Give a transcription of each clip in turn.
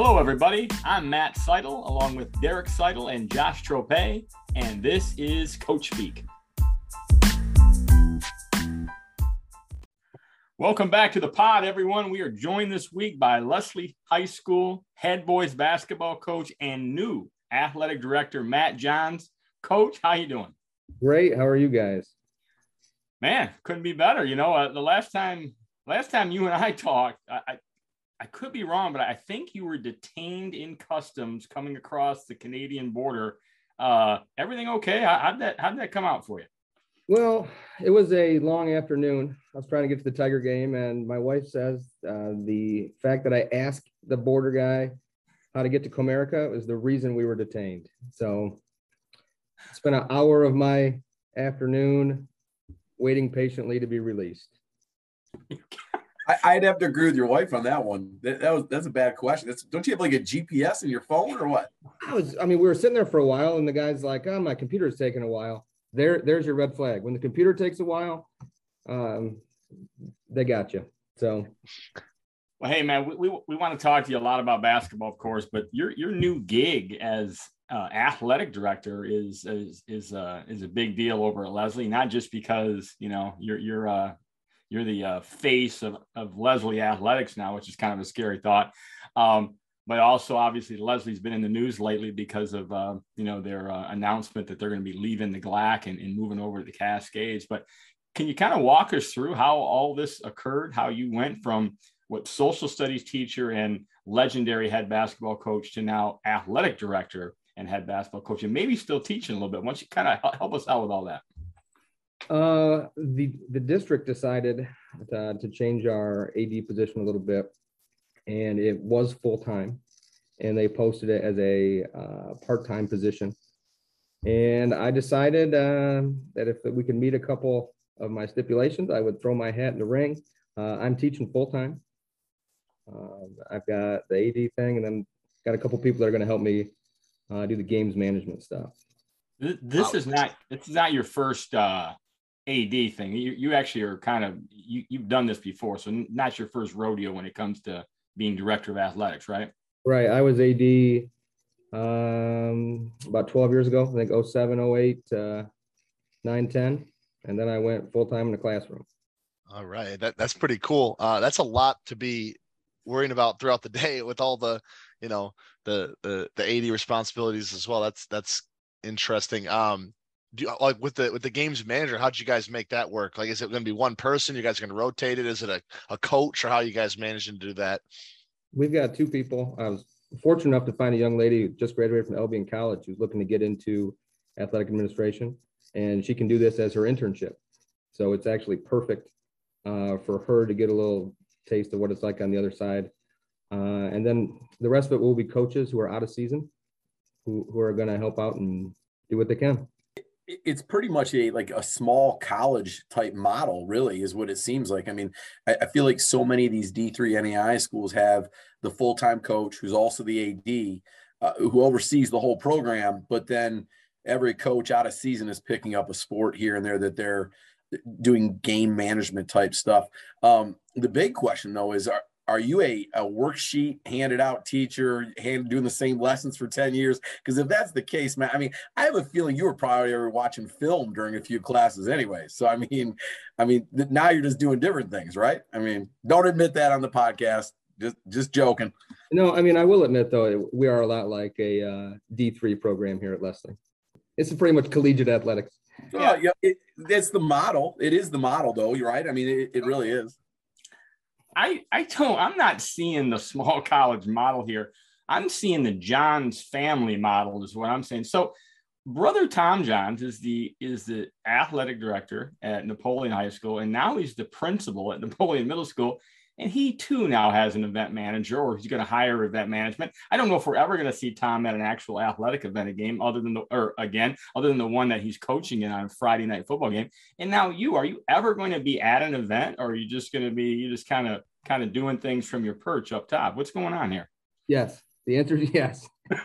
Hello, everybody. I'm Matt Seidel, along with Derek Seidel and Josh Trope, and this is Coach Speak. Welcome back to the pod, everyone. We are joined this week by Leslie High School head boys basketball coach and new athletic director Matt Johns. Coach, how you doing? Great. How are you guys? Man, couldn't be better. You know, uh, the last time last time you and I talked, I, I, could be wrong, but I think you were detained in customs coming across the Canadian border. Uh, everything okay? How, how'd that how'd that come out for you? Well, it was a long afternoon. I was trying to get to the Tiger game, and my wife says uh, the fact that I asked the border guy how to get to Comerica was the reason we were detained. So spent an hour of my afternoon waiting patiently to be released. I, would have to agree with your wife on that one. That, that was that's a bad question. That's, don't you have like a GPS in your phone or what? I was. I mean, we were sitting there for a while, and the guy's like, "Oh, my computer's taking a while." There, there's your red flag. When the computer takes a while, um, they got you. So, well, hey man, we, we, we want to talk to you a lot about basketball, of course, but your your new gig as uh, athletic director is is is uh, is a big deal over at Leslie. Not just because you know you're you're uh, you're the uh, face of, of Leslie Athletics now, which is kind of a scary thought. Um, but also, obviously, Leslie's been in the news lately because of uh, you know their uh, announcement that they're going to be leaving the GLAC and, and moving over to the Cascades. But can you kind of walk us through how all this occurred? How you went from what social studies teacher and legendary head basketball coach to now athletic director and head basketball coach, and maybe still teaching a little bit. Why don't you kind of help us out with all that? Uh, the the district decided to, to change our AD position a little bit, and it was full time, and they posted it as a uh, part time position. And I decided uh, that if we could meet a couple of my stipulations, I would throw my hat in the ring. Uh, I'm teaching full time. Um, I've got the AD thing, and then got a couple people that are going to help me uh, do the games management stuff. This, is not this is not your first uh, AD thing. You you actually are kind of you you've done this before, so not your first rodeo when it comes to being director of athletics, right? Right. I was AD um, about 12 years ago. I think 07, 08, uh, 9, 10. And then I went full time in the classroom. All right. That, that's pretty cool. Uh, that's a lot to be worrying about throughout the day with all the, you know, the, the, the AD responsibilities as well. That's, that's interesting. Um, do like with the with the games manager how did you guys make that work? Like is it going to be one person? You guys are going to rotate it? Is it a, a coach or how you guys managing to do that? We've got two people. I was fortunate enough to find a young lady who just graduated from albion college who's looking to get into athletic administration and she can do this as her internship. So it's actually perfect uh, for her to get a little taste of what it's like on the other side. Uh, and then the rest of it will be coaches who are out of season who, who are going to help out and do what they can it's pretty much a like a small college type model really is what it seems like. I mean i, I feel like so many of these d3 nei schools have the full-time coach who's also the ad uh, who oversees the whole program but then every coach out of season is picking up a sport here and there that they're doing game management type stuff. Um, the big question though is are, are you a, a worksheet handed out teacher hand, doing the same lessons for 10 years? Because if that's the case man i mean i have a feeling you were probably watching film during a few classes anyway. So i mean i mean now you're just doing different things right? I mean don't admit that on the podcast. Just just joking. No i mean i will admit though we are a lot like a uh, d3 program here at leslie. It's pretty much collegiate athletics. Yeah, yeah it, it's the model. It is the model though you're right. I mean it, it really is I I don't I'm not seeing the small college model here. I'm seeing the Johns family model is what I'm saying. So brother Tom Johns is the is the athletic director at Napoleon High School and now he's the principal at Napoleon Middle School and he too now has an event manager, or he's going to hire event management. I don't know if we're ever going to see Tom at an actual athletic event, a game other than the, or again, other than the one that he's coaching in on a Friday night football game. And now you, are you ever going to be at an event, or are you just going to be, you just kind of, kind of doing things from your perch up top? What's going on here? Yes. The answer is yes.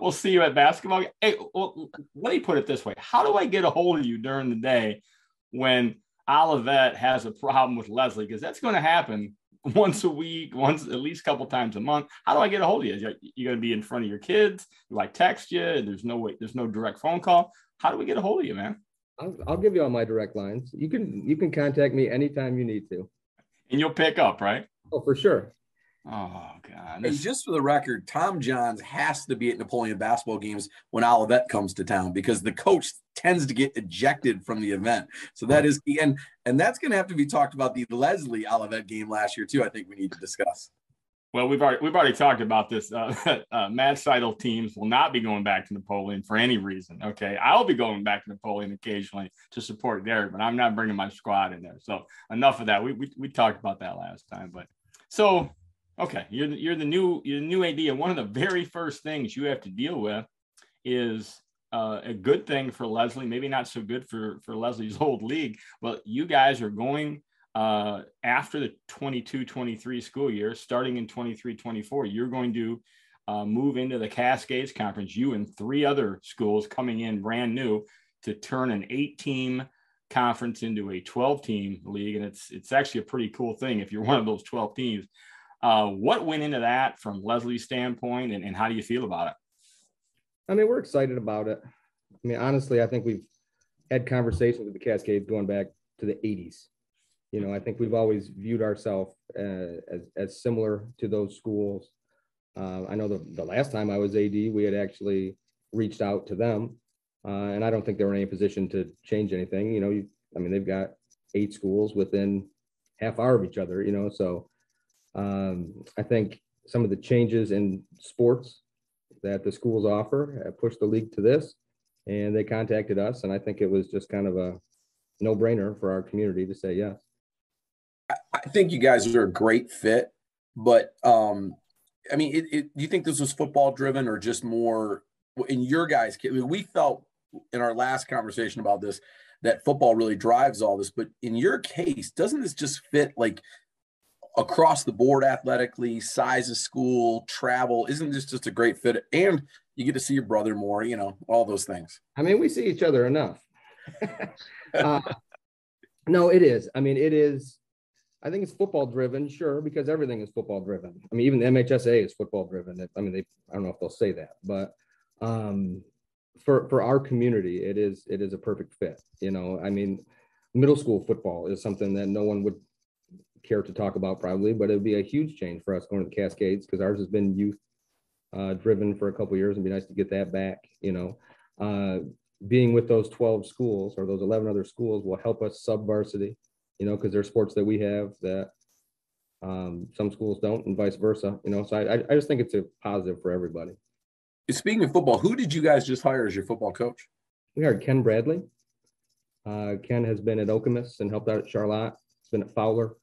we'll see you at basketball. Hey, well, let me put it this way: How do I get a hold of you during the day when Olivet has a problem with Leslie because that's going to happen once a week, once at least a couple times a month. How do I get a hold of you? You're, you're going to be in front of your kids. Do I text you? There's no way. There's no direct phone call. How do we get a hold of you, man? I'll, I'll give you all my direct lines. You can you can contact me anytime you need to. And you'll pick up, right? Oh, for sure. Oh God! And just for the record, Tom Johns has to be at Napoleon basketball games when Olivet comes to town because the coach tends to get ejected from the event. So that is key, and and that's going to have to be talked about the Leslie Olivet game last year too. I think we need to discuss. Well, we've already we've already talked about this. Uh, uh, Matt Seidel teams will not be going back to Napoleon for any reason. Okay, I'll be going back to Napoleon occasionally to support Derek, but I'm not bringing my squad in there. So enough of that. We we, we talked about that last time, but so Okay, you're the, you're the new you're the new AD, and one of the very first things you have to deal with is uh, a good thing for Leslie, maybe not so good for for Leslie's old league. But you guys are going uh, after the 22-23 school year, starting in 23-24. You're going to uh, move into the Cascades Conference. You and three other schools coming in brand new to turn an eight-team conference into a 12-team league, and it's it's actually a pretty cool thing if you're one of those 12 teams uh, what went into that from Leslie's standpoint, and, and how do you feel about it? I mean, we're excited about it. I mean, honestly, I think we've had conversations with the Cascades going back to the 80s. You know, I think we've always viewed ourselves uh, as, as similar to those schools. Uh, I know the, the last time I was AD, we had actually reached out to them, uh, and I don't think they were in any position to change anything. You know, you, I mean, they've got eight schools within half hour of each other, you know, so um, I think some of the changes in sports that the schools offer have pushed the league to this, and they contacted us, and I think it was just kind of a no-brainer for our community to say yes. I think you guys are a great fit, but um, I mean, it, it, do you think this was football driven or just more in your guys' I mean, we felt in our last conversation about this that football really drives all this, but in your case, doesn't this just fit like across the board athletically, size of school, travel. Isn't this just a great fit? And you get to see your brother more, you know, all those things. I mean, we see each other enough. uh, no, it is. I mean, it is. I think it's football driven, sure, because everything is football driven. I mean, even the MHSA is football driven. I mean, they I don't know if they'll say that, but um, for for our community, it is it is a perfect fit. You know, I mean, middle school football is something that no one would care to talk about probably, but it would be a huge change for us going to the Cascades because ours has been youth uh, driven for a couple years and be nice to get that back. You know, uh, being with those 12 schools or those 11 other schools will help us sub varsity, you know, because there's sports that we have that um, some schools don't and vice versa, you know. So I, I just think it's a positive for everybody. Speaking of football, who did you guys just hire as your football coach? We hired Ken Bradley. Uh, Ken has been at Okemos and helped out at Charlotte. He's been at Fowler.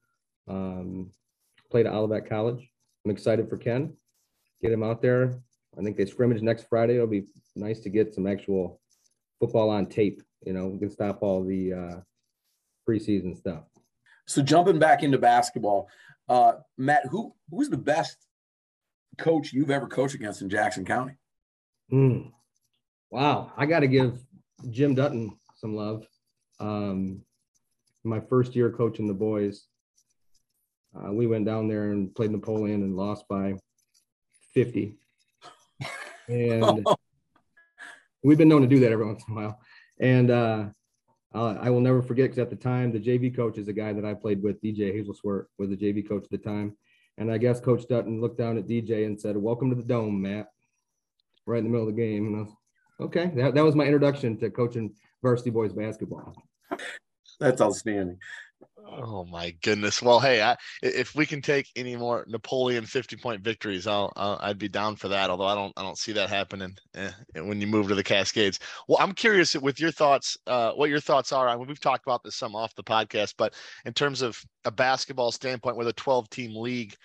Um, played at Olivet College. I'm excited for Ken. Get him out there. I think they scrimmage next Friday. It'll be nice to get some actual football on tape. You know, we can stop all the uh, preseason stuff. So jumping back into basketball, uh, Matt, who who's the best coach you've ever coached against in Jackson County? Mm. Wow, I got to give Jim Dutton some love. Um, my first year coaching the boys, uh, we went down there and played Napoleon and lost by 50. And we've been known to do that every once in a while. And uh, Uh, I will never forget because at the time, the JV coach is a guy that I played with, DJ Hazelsworth, was the JV coach at the time. And I guess Coach Dutton looked down at DJ and said, Welcome to the dome, Matt, right in the middle of the game. And I was, okay, that, that was my introduction to coaching varsity boys basketball. That's outstanding. Oh my goodness. Well, hey, I, if we can take any more Napoleon 50 point victories, I'll, i would be down for that. Although I don't, I don't see that happening eh, when you move to the Cascades. Well, I'm curious with your thoughts, uh, what your thoughts are. I mean, we've talked about this some off the podcast, but in terms of a basketball standpoint with a 12 team league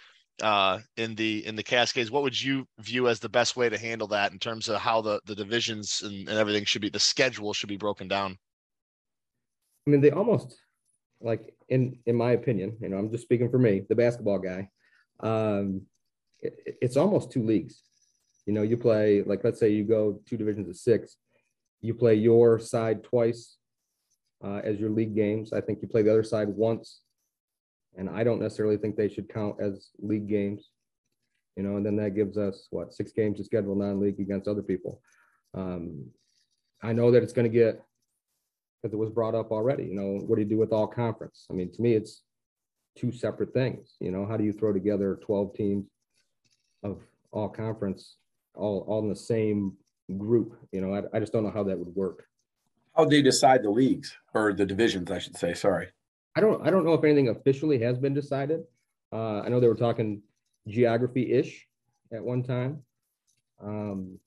uh, in the in the Cascades, what would you view as the best way to handle that in terms of how the the divisions and, and everything should be, the schedule should be broken down? I mean, they almost like in in my opinion, you know, I'm just speaking for me, the basketball guy. Um, it, it's almost two leagues. You know, you play like let's say you go two divisions of six, you play your side twice uh, as your league games. I think you play the other side once, And I don't necessarily think they should count as league games. You know, and then that gives us what six games to schedule non-league against other people. Um, I know that it's going to get because it was brought up already. You know, what do you do with all conference? I mean, to me, it's two separate things. You know, how do you throw together 12 teams of all conference, all, all in the same group? You know, I, I just don't know how that would work. How do they decide the leagues or the divisions, I should say. Sorry. I don't, I don't know if anything officially has been decided. Uh, I know they were talking geography-ish at one time. Um,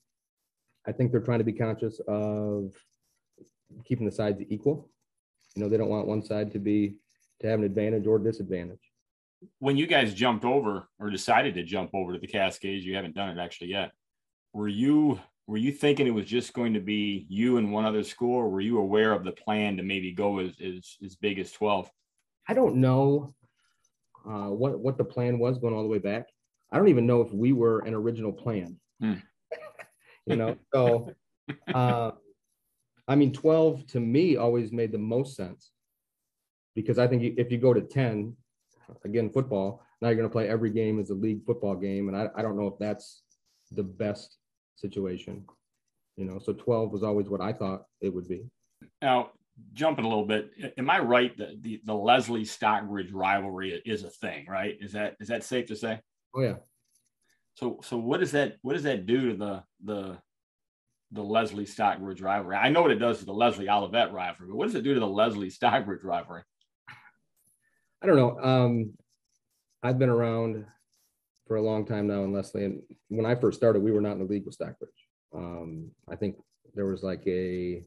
I think they're trying to be conscious of keeping the sides equal. You know, they don't want one side to be to have an advantage or disadvantage. When you guys jumped over or decided to jump over to the Cascades, you haven't done it actually yet. Were you were you thinking it was just going to be you and one other school, or were you aware of the plan to maybe go as as, as big as 12? I don't know uh, what what the plan was going all the way back. I don't even know if we were an original plan. Hmm. you know, so uh, I mean, 12 to me always made the most sense because I think if you go to 10, again, football, now you're going to play every game as a league football game. And I, I don't know if that's the best situation, you know, so 12 was always what I thought it would be. Now, jumping a little bit, am I right that the, the Leslie Stockbridge rivalry is a thing, right? Is that is that safe to say? Oh yeah. So so what does that what does that do to the the the Leslie Stockbridge rivalry? I know what it does to the Leslie Olivet rivalry, but what does it do to the Leslie Stockbridge rivalry? I don't know. Um, I've been around for a long time now in Leslie, and when I first started, we were not in the league with Stockbridge. Um, I think there was like a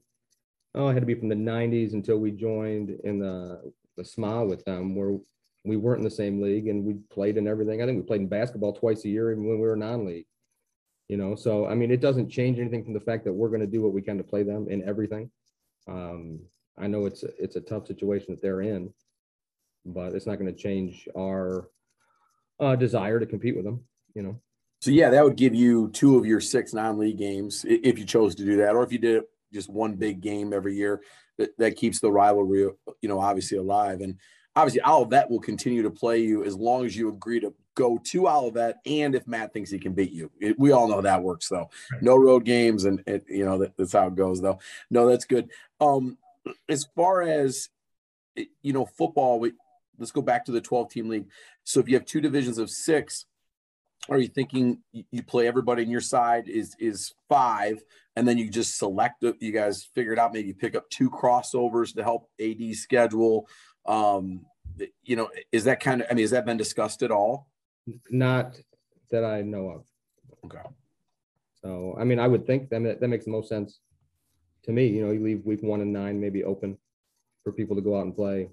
oh, it had to be from the '90s until we joined in the the SMA with them, where we weren't in the same league and we played in everything. I think we played in basketball twice a year, even when we were non-league you know? So i mean it doesn't change anything from the fact that we're going to do what we can to play them in everything. Um, i know it's it's a tough situation that they're in but it's not going to change our uh, desire to compete with them you know? So yeah that would give you two of your six non-league games if you chose to do that or if you did just one big game every year that, that keeps the rivalry you know obviously alive. And obviously Olivet will continue to play you as long as you agree to go to Olivet and if Matt thinks he can beat you. It, we all know that works though. No road games and it, you know that, that's how it goes though. No, that's good. Um, as far as you know, football. We, let's go back to the 12 team league. So if you have two divisions of six, are you thinking you play everybody in your side is is five, and then you just select? You guys figure it out. Maybe pick up two crossovers to help AD schedule. Um, you know, is that kind of? I mean, has that been discussed at all? Not that I know of. Okay. So, I mean, I would think that that makes the most sense to me. You know, you leave week one and nine maybe open for people to go out and play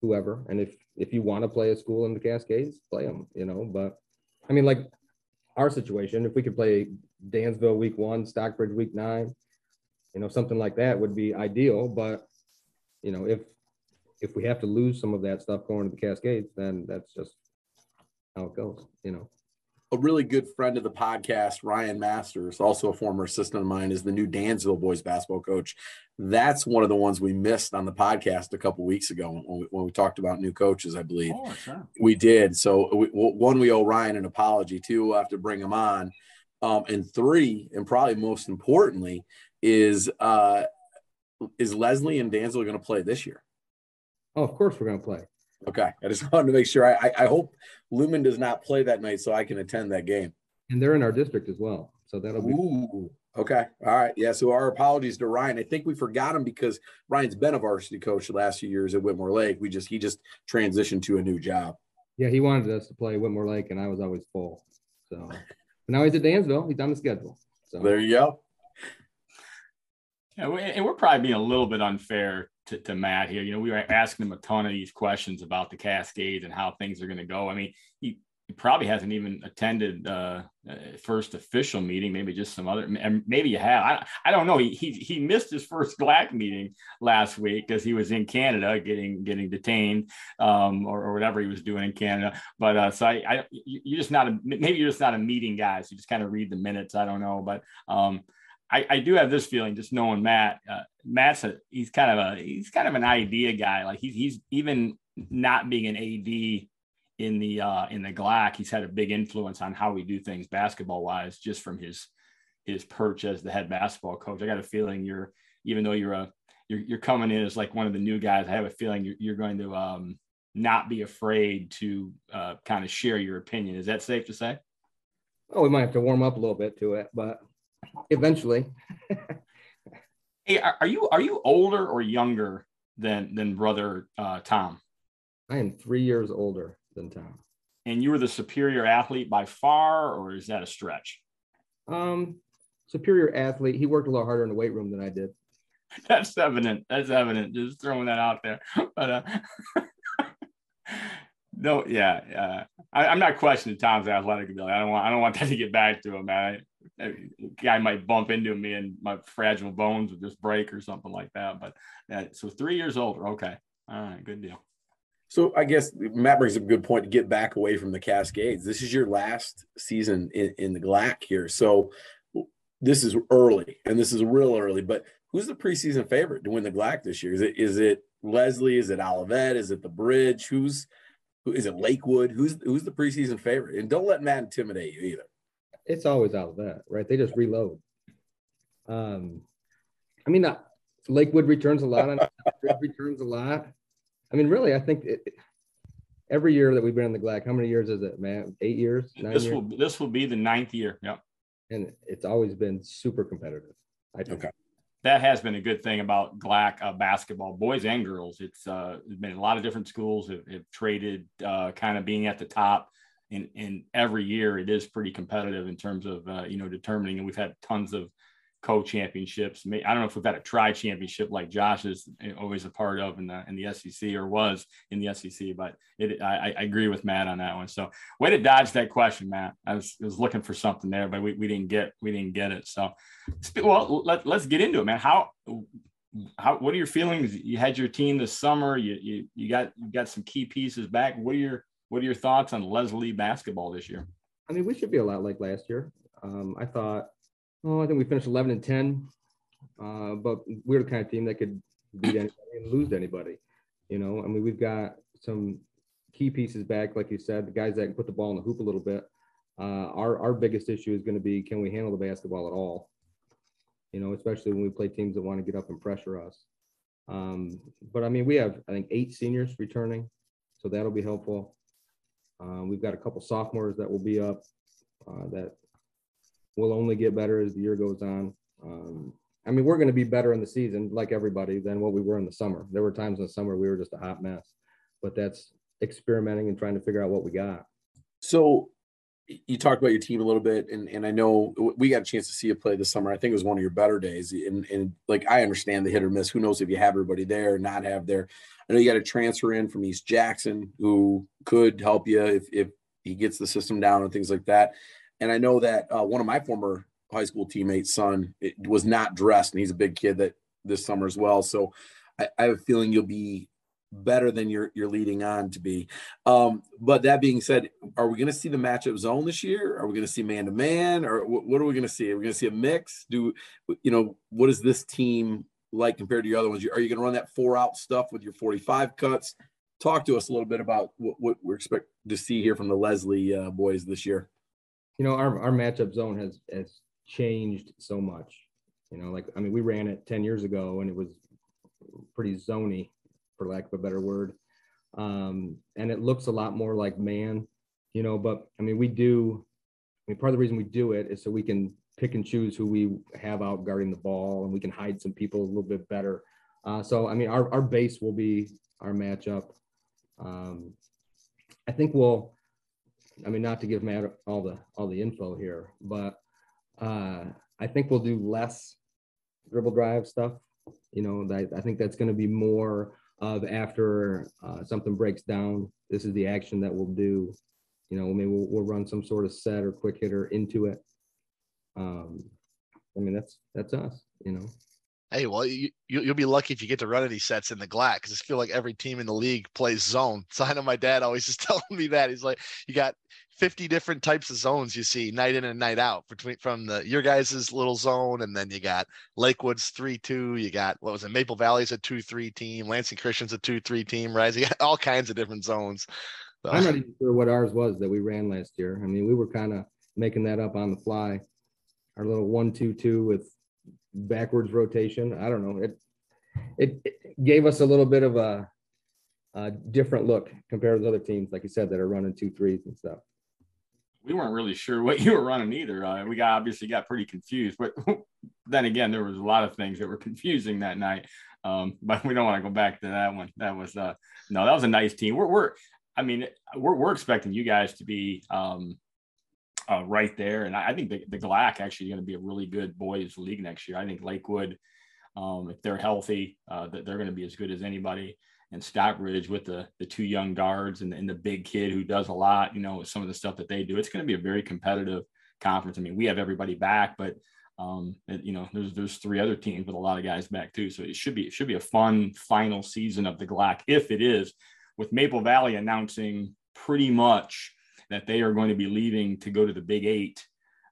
whoever. And if if you want to play a school in the Cascades, play them. You know, but I mean, like our situation, if we could play Dansville week one, Stockbridge week nine, you know, something like that would be ideal. But you know, if if we have to lose some of that stuff going to the Cascades, then that's just how it goes, you know. A really good friend of the podcast, Ryan Masters, also a former assistant of mine, is the new Dansville boys basketball coach. That's one of the ones we missed on the podcast a couple weeks ago when we, when we, talked about new coaches. I believe oh, sure. we did. So we, one, we owe Ryan an apology. Two, we'll have to bring him on. Um, and three, and probably most importantly, is uh, is Leslie and Dansville going to play this year? Oh, of course we're going to play. Okay, I just wanted to make sure. I, I hope Lumen does not play that night so I can attend that game. And they're in our district as well, so that'll be. Ooh, okay, all right, yeah. So our apologies to Ryan. I think we forgot him because Ryan's been a varsity coach the last few years at Whitmore Lake. We just he just transitioned to a new job. Yeah, he wanted us to play Whitmore Lake, and I was always full. So now he's at Dansville. He's on the schedule. So there you go. Yeah, and we're probably being a little bit unfair to, to Matt here. You know, we were asking him a ton of these questions about the Cascades and how things are going to go. I mean, he, he probably hasn't even attended uh, uh, first official meeting. Maybe just some other. And maybe you have. I, I don't know. He, he he missed his first GLAC meeting last week because he was in Canada getting getting detained um, or, or whatever he was doing in Canada. But uh, so I, I you're just not a maybe you're just not a meeting guy. So you just kind of read the minutes. I don't know, but um, I, I do have this feeling, just knowing Matt. Uh, Matt's a he's kind of a he's kind of an idea guy. Like he's he's even not being an AD in the uh, in the GLAC, he's had a big influence on how we do things basketball wise, just from his his perch as the head basketball coach. I got a feeling you're even though you're a you're, you're coming in as like one of the new guys. I have a feeling you're, you're going to um, not be afraid to uh, kind of share your opinion. Is that safe to say? Oh, we might have to warm up a little bit to it, but eventually. hey, are, you are you older or younger than than brother uh, Tom? I am three years older than Tom. And you were the superior athlete by far, or is that a stretch? Um, superior athlete. He worked a lot harder in the weight room than I did. That's evident. That's evident. Just throwing that out there. But uh, no, yeah, uh, I, am not questioning Tom's athletic ability. I don't want. I don't want that to get back to him, man. I, guy might bump into me and my fragile bones would just break or something like that. But uh, so three years older. Okay. All right. Good deal. So I guess Matt brings up a good point to get back away from the Cascades. This is your last season in, in the GLAC here. So this is early and this is real early, but who's the preseason favorite to win the GLAC this year? Is it is it Leslie? Is it Olivet? Is it the Bridge? Who's who is it Lakewood? Who's who's the preseason favorite? And don't let Matt intimidate you either. It's always out of that, right? They just reload. Um, I mean, uh, Lakewood returns a lot. returns a lot. I mean, really, I think it, every year that we've been in the GLAC, how many years is it, man? Eight years? this years? will this will be the ninth year. Yep. And it's always been super competitive. I think. Okay. That has been a good thing about GLAC uh, basketball, boys and girls. It's uh, been a lot of different schools have, have traded uh, kind of being at the top, and, and every year it is pretty competitive in terms of uh, you know determining. And we've had tons of co-championships. I don't know if we've had a tri-championship like Josh is always a part of in the in the SEC or was in the SEC, but it I, I agree with Matt on that one. So way to dodge that question, Matt. I was, was looking for something there, but we, we didn't get we didn't get it. So well, let, let's get into it, man. How how what are your feelings? You had your team this summer. You you you got you got some key pieces back. What are your what are your thoughts on Leslie basketball this year? I mean, we should be a lot like last year. Um, I thought Oh, I think we finished 11 and 10, uh, but we're the kind of team that could beat anybody and lose to anybody. You know, I mean, we've got some key pieces back, like you said, the guys that can put the ball in the hoop a little bit. Uh, our our biggest issue is going to be can we handle the basketball at all? You know, especially when we play teams that want to get up and pressure us. Um, but I mean, we have I think eight seniors returning, so that'll be helpful. Um, we've got a couple sophomores that will be up uh, that will only get better as the year goes on. Um, I mean, we're going to be better in the season, like everybody, than what we were in the summer. There were times in the summer we were just a hot mess, but that's experimenting and trying to figure out what we got. So you talked about your team a little bit, and, and I know we got a chance to see you play this summer. I think it was one of your better days. And, and like I understand the hit or miss. Who knows if you have everybody there or not have there. I know you got a transfer in from East Jackson who could help you if, if he gets the system down and things like that. And I know that uh, one of my former high school teammates' son was not dressed, and he's a big kid that this summer as well. So I, I have a feeling you'll be better than you're you're leading on to be. Um, but that being said, are we going to see the matchup zone this year? Are we going to see man to man, or what, what are we going to see? Are we going to see a mix? Do you know what is this team like compared to your other ones? Are you going to run that four out stuff with your 45 cuts? Talk to us a little bit about what, what we're expect to see here from the Leslie uh, boys this year you know, our, our matchup zone has has changed so much. You know, like I mean, we ran it 10 years ago and it was pretty zony, for lack of a better word. Um, and it looks a lot more like man, you know, but I mean, we do, I mean, part of the reason we do it is so we can pick and choose who we have out guarding the ball and we can hide some people a little bit better. Uh, so, I mean, our, our base will be our matchup. Um, I think we'll, I mean, not to give Matt all the all the info here, but uh, I think we'll do less dribble drive stuff. You know, I, I think that's going to be more of after uh, something breaks down. This is the action that we'll do. You know, maybe we'll, we'll run some sort of set or quick hitter into it. Um, I mean, that's that's us. You know. Hey, well, you, you will be lucky if you get to run any sets in the GLAC because I feel like every team in the league plays zone. So I know my dad always is telling me that he's like, you got 50 different types of zones you see night in and night out between from the your guys' little zone and then you got Lakewood's 3-2, you got what was it, Maple Valley's a 2-3 team, Lansing Christian's a 2-3 team, right? You got all kinds of different zones. So. I'm not even sure what ours was that we ran last year. I mean, we were kind of making that up on the fly. Our little one-two-two with backwards rotation. I don't know. It, it, it gave us a little bit of a, a different look compared to other teams, like you said, that are running two threes and stuff we weren't really sure what you were running either. Uh, we got obviously got pretty confused, but then again, there was a lot of things that were confusing that night. Um, but we don't want to go back to that one. That was uh, no, that was a nice team. We're, we're I mean, we're, we're expecting you guys to be um, uh, right there, and I, I think the, the GLAC actually going to be a really good boys league next year. I think Lakewood, um, if they're healthy, uh, that they're going to be as good as anybody and Stockbridge with the the two young guards and, and the big kid who does a lot, you know, some of the stuff that they do. It's going to be a very competitive conference. I mean, we have everybody back, but um, you know, there's there's three other teams with a lot of guys back too. So it should be it should be a fun final season of the GLAC if it is, with Maple Valley announcing pretty much that they are going to be leaving to go to the Big Eight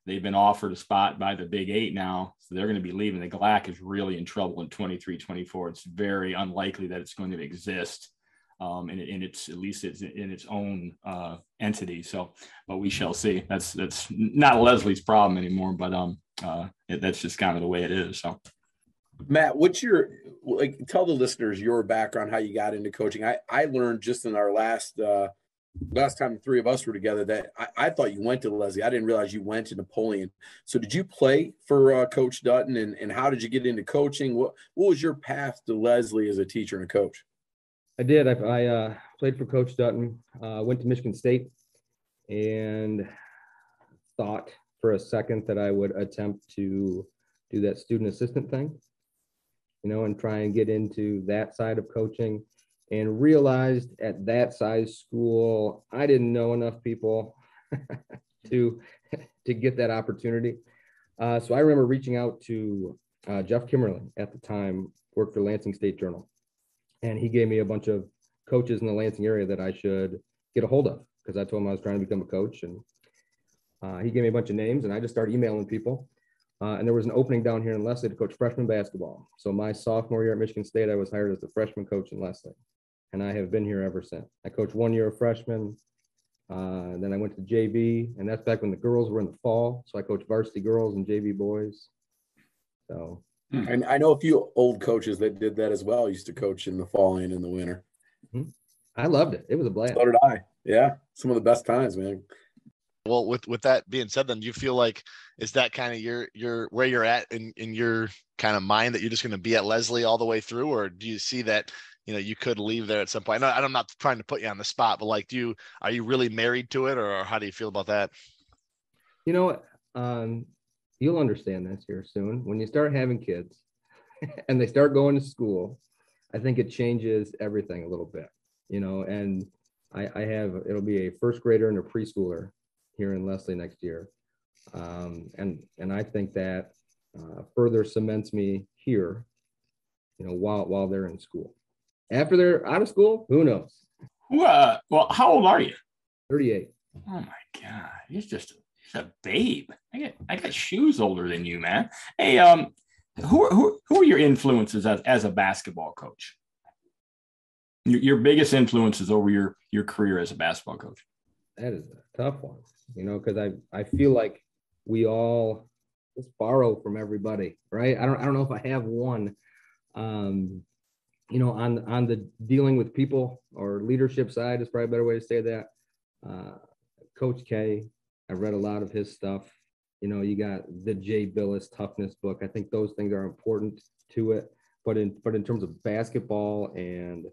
They've been offered a spot by the Big Eight now, they're going to be leaving. The GLAC is really in trouble in 23 24. It's very unlikely that it's going to exist. Um, in, in its at least it's in its own uh, entity. So, but we shall see. That's that's not Leslie's problem anymore, but um, uh, it, that's just kind of the way it is. So, Matt, what's your like? Tell the listeners your background, how you got into coaching. I I learned just in our last uh, last time the three of us were together that I, I, thought you went to Leslie. I didn't realize you went to Napoleon. So did you play for uh, Coach Dutton and, and how did you get into coaching? What what was your path to Leslie as a teacher and a coach? I did. I, I uh, played for Coach Dutton. Uh, went to Michigan State and thought for a second that I would attempt to do that student assistant thing, you know, and try and get into that side of coaching and realized at that size school I didn't know enough people to to get that opportunity. Uh, so I remember reaching out to uh, Jeff Kimmerly at the time, worked for Lansing State Journal, and he gave me a bunch of coaches in the Lansing area that I should get a hold of because I told him I was trying to become a coach, and uh, he gave me a bunch of names, and I just started emailing people. Uh, and there was an opening down here in Leslie to coach freshman basketball. So my sophomore year at Michigan State, I was hired as the freshman coach in Leslie and I have been here ever since. I coached one year of freshmen, Uh, then I went to JV, and that's back when the girls were in the fall. So I coached varsity girls and JV boys. So, hmm. and I know a few old coaches that did that as well. I used to coach in the fall and in the winter. Mm-hmm. I loved it. It was a blast. So did I. Yeah, some of the best times, man. Well, with with that being said, then do you feel like is that kind of your your where you're at in in your kind of mind that you're just going to be at Leslie all the way through, or do you see that you know you could leave there at some point. I I'm not trying to put you on the spot, but like, do you are you really married to it, or how do you feel about that? You know, um, you'll understand this here soon when you start having kids and they start going to school. I think it changes everything a little bit, you know. And I, I have it'll be a first grader and a preschooler here in Leslie next year, um, and and I think that uh, further cements me here, you know, while while they're in school. After they're out of school, who knows? Who, uh, well, how old are you? 38. Oh my God. He's just he's a babe. I got I got shoes older than you, man. Hey, um, who who who are your influences as, as a basketball coach? Your, your biggest influences over your your career as a basketball coach. That is a tough one, you know, because I I feel like we all just borrow from everybody, right? I don't I don't know if I have one. Um, you know, on on the dealing with people or leadership side is probably a better way to say that. Uh, Coach K, I've read a lot of his stuff. You know, you got the Jay Bilas toughness book. I think those things are important to it. But in but in terms of basketball and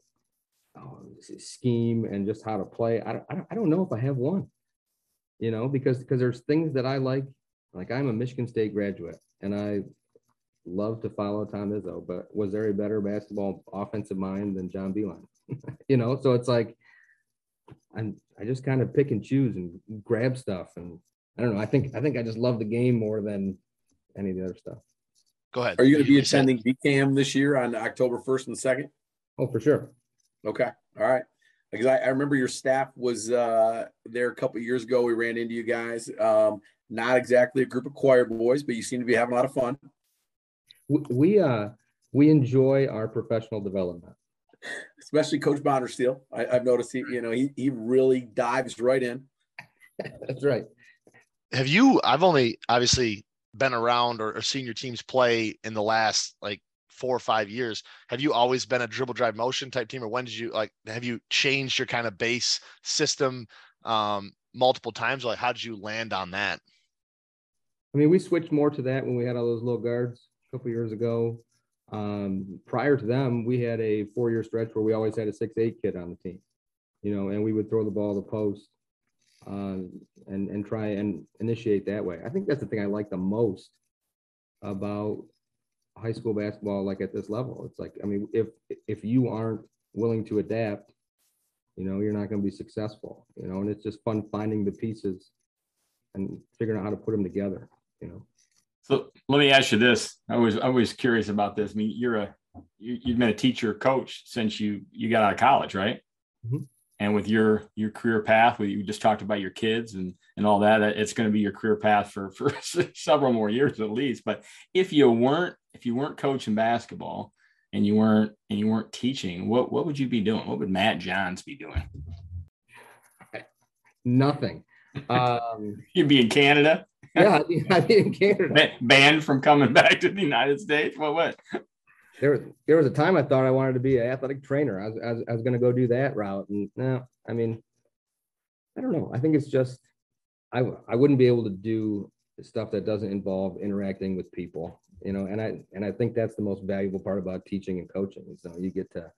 uh, scheme and just how to play, I don't, I don't I don't know if I have one. You know, because because there's things that I like. Like I'm a Michigan State graduate, and I love to follow Tom Izzo, but was there a better basketball offensive mind than John Beilein? you know, so it's like I'm I just kind of pick and choose and grab stuff, and I don't know. I think I think I just love the game more than any of the other stuff. Go ahead. Are you going to be attending BCAM this year on October 1st and 2nd? Oh, for sure. Okay. All right. Because I, I remember your staff was uh, there a couple years ago. We ran into you guys. Um, not exactly a group of choir boys, but you seem to be having a lot of fun. We, we, uh, we enjoy our professional development. Especially Coach Bondersteel. I, I've noticed he, you know, he, he really dives right in. That's right. have you i've only obviously been around or, or seen your teams play in the last like four or five years have you always been a dribble drive motion type team or when did you like have you changed your kind of base system um multiple times like how did you land on that I mean, we switched more to that when we had all those little guards a couple years ago. Um, prior to them, we had a four-year stretch where we always had a six-eight kid on the team, you know, and we would throw the ball to the post um, and and try and initiate that way. I think that's the thing I like the most about high school basketball, like at this level. It's like, I mean, if if you aren't willing to adapt, you know, you're not going to be successful. You know, and it's just fun finding the pieces and figuring out how to put them together. You know. So let me ask you this. I was I was curious about this. I mean, you're a you, you've been a teacher coach since you you got out of college, right? Mhm. And with your your career path, we you just talked about your kids and and all that, that it's going to be your career path for for several more years at least. But if you weren't if you weren't coaching basketball and you weren't and you weren't teaching, what what would you be doing? What would Matt Johns be doing? Nothing. Um, You'd be in Canada, yeah, I'd be, I'd be in ba- banned from coming back to the United States. What what? There, there was a time I thought I wanted to be an athletic trainer. I was, I was, was going to go do that route, and no, I mean, I don't know. I think it's just, I I wouldn't be able to do stuff that doesn't involve interacting with people, you know. And I, and I think that's the most valuable part about teaching and coaching. So you get to,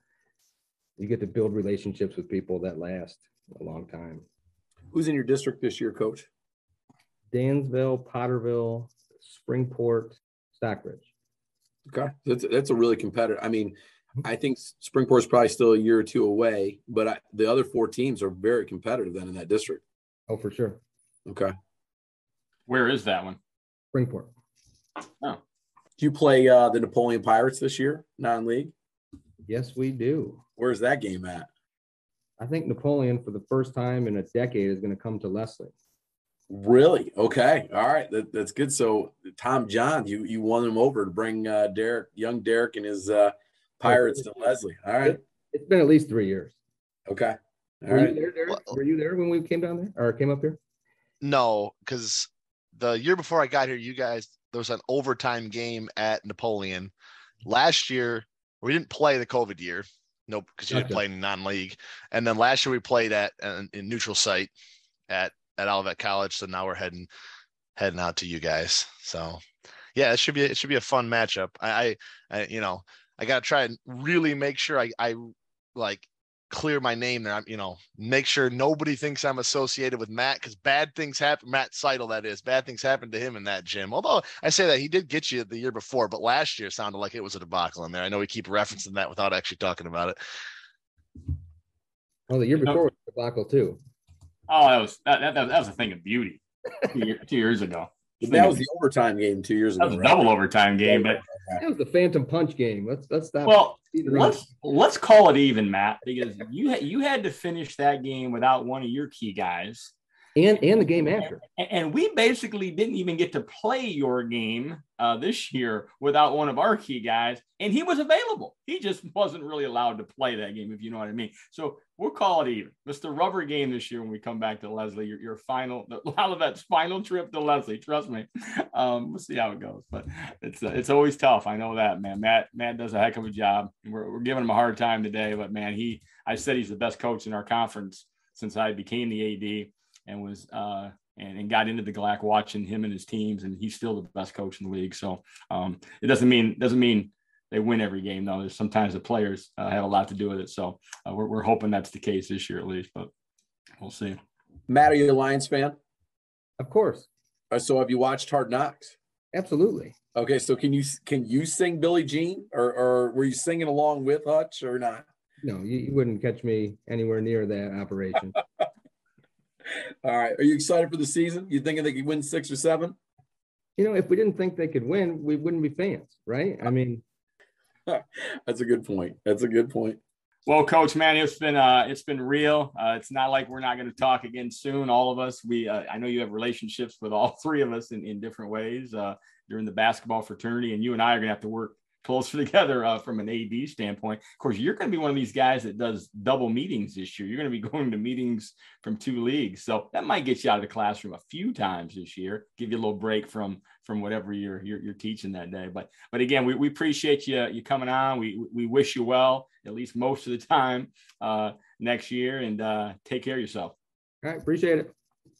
you get to build relationships with people that last a long time. Who's in your district this year, Coach? Dansville, Potterville, Springport, Stockbridge. Okay, that's that's a really competitive. I mean, I think Springport's probably still a year or two away, but I, the other four teams are very competitive then in that district. Oh, for sure. Okay, Where is that one? Springport. Oh. Do you play uh, the Napoleon Pirates this year, non-league? Yes, we do. Where's that game at? I think Napoleon, for the first time in a decade, is going to come to Leslie. Really? Okay. All right. That, that's good. So Tom John, you you won him over to bring uh, Derek, young Derek, and his uh, Pirates to Leslie. All right. It's been at least three years. Okay. All Were you there, Derek? Well- Were you there when we came down there or came up here? no because the year before i got here you guys there was an overtime game at napoleon last year we didn't play the covid year nope because you didn't play in non-league and then last year we played at in, in neutral site at at olivet college so now we're heading heading out to you guys so yeah it should be it should be a fun matchup i i, I you know i gotta try and really make sure i i like clear my name there. I'm, you know, make sure nobody thinks I'm associated with Matt because bad things happen. Matt Seidel, that is, bad things happened to him in that gym. Although I say that he did get you the year before, but last year sounded like it was a debacle in there. I know we keep referencing that without actually talking about it. Oh, the year before was the debacle too. Oh, that was that, that, that was a thing of beauty two, year, two years ago. That was the overtime game two years ago. That ago. was a right? double overtime game. But That was the Phantom Punch game. Let's let's stop. well, let's let's call it even, Matt, because you you had to finish that game without one of your key guys, and and the game after. A- and we basically didn't even get to play your game uh, this year without one of our key guys, and he was available. He just wasn't really allowed to play that game, if you know what I mean. So we'll call it even. It's the rubber game this year when we come back to Leslie. Your, your final, the Olivet's final trip to Leslie. Trust me. Um, we'll see how it goes, but it's uh, it's always tough. I know that, man. Matt Matt does a heck of a job. We're, we're giving him a hard time today, but man, he I said he's the best coach in our conference since I became the AD and was uh, and, and got into the GLAC watching him and his teams, and he's still the best coach in the league. So um, it doesn't mean doesn't mean they win every game though. There's sometimes the players uh, have a lot to do with it. So uh, we're we're hoping that's the case this year at least, but we'll see. Matt, are you a Lions fan? Of course, Uh, So have you watched Hard Knocks? absolutely. Okay, so can you can you sing Billie Jean, or or were you singing along with Hutch or not? No, you, you wouldn't catch me anywhere near that operation. All right, are you excited for the season? You thinking they could win six or seven? you know, if we didn't think they could win, we wouldn't be fans, right? I mean, That's a good point. That's a good point. Well, coach, man, it's been uh, it's been real. Uh, it's not like we're not going to talk again soon. All of us, we uh, I know you have relationships with all three of us in, in different ways. Uh, you're in the basketball fraternity, and you and I are going to have to work closer together uh, from an AD standpoint. Of course, you're going to be one of these guys that does double meetings this year. You're going to be going to meetings from two leagues, so that might get you out of the classroom a few times this year, give you a little break from from whatever you're you're, you're teaching that day. But but again, we, we appreciate you you coming on. We we wish you well at least most of the time uh, next year, and uh, take care of yourself. all right, appreciate it.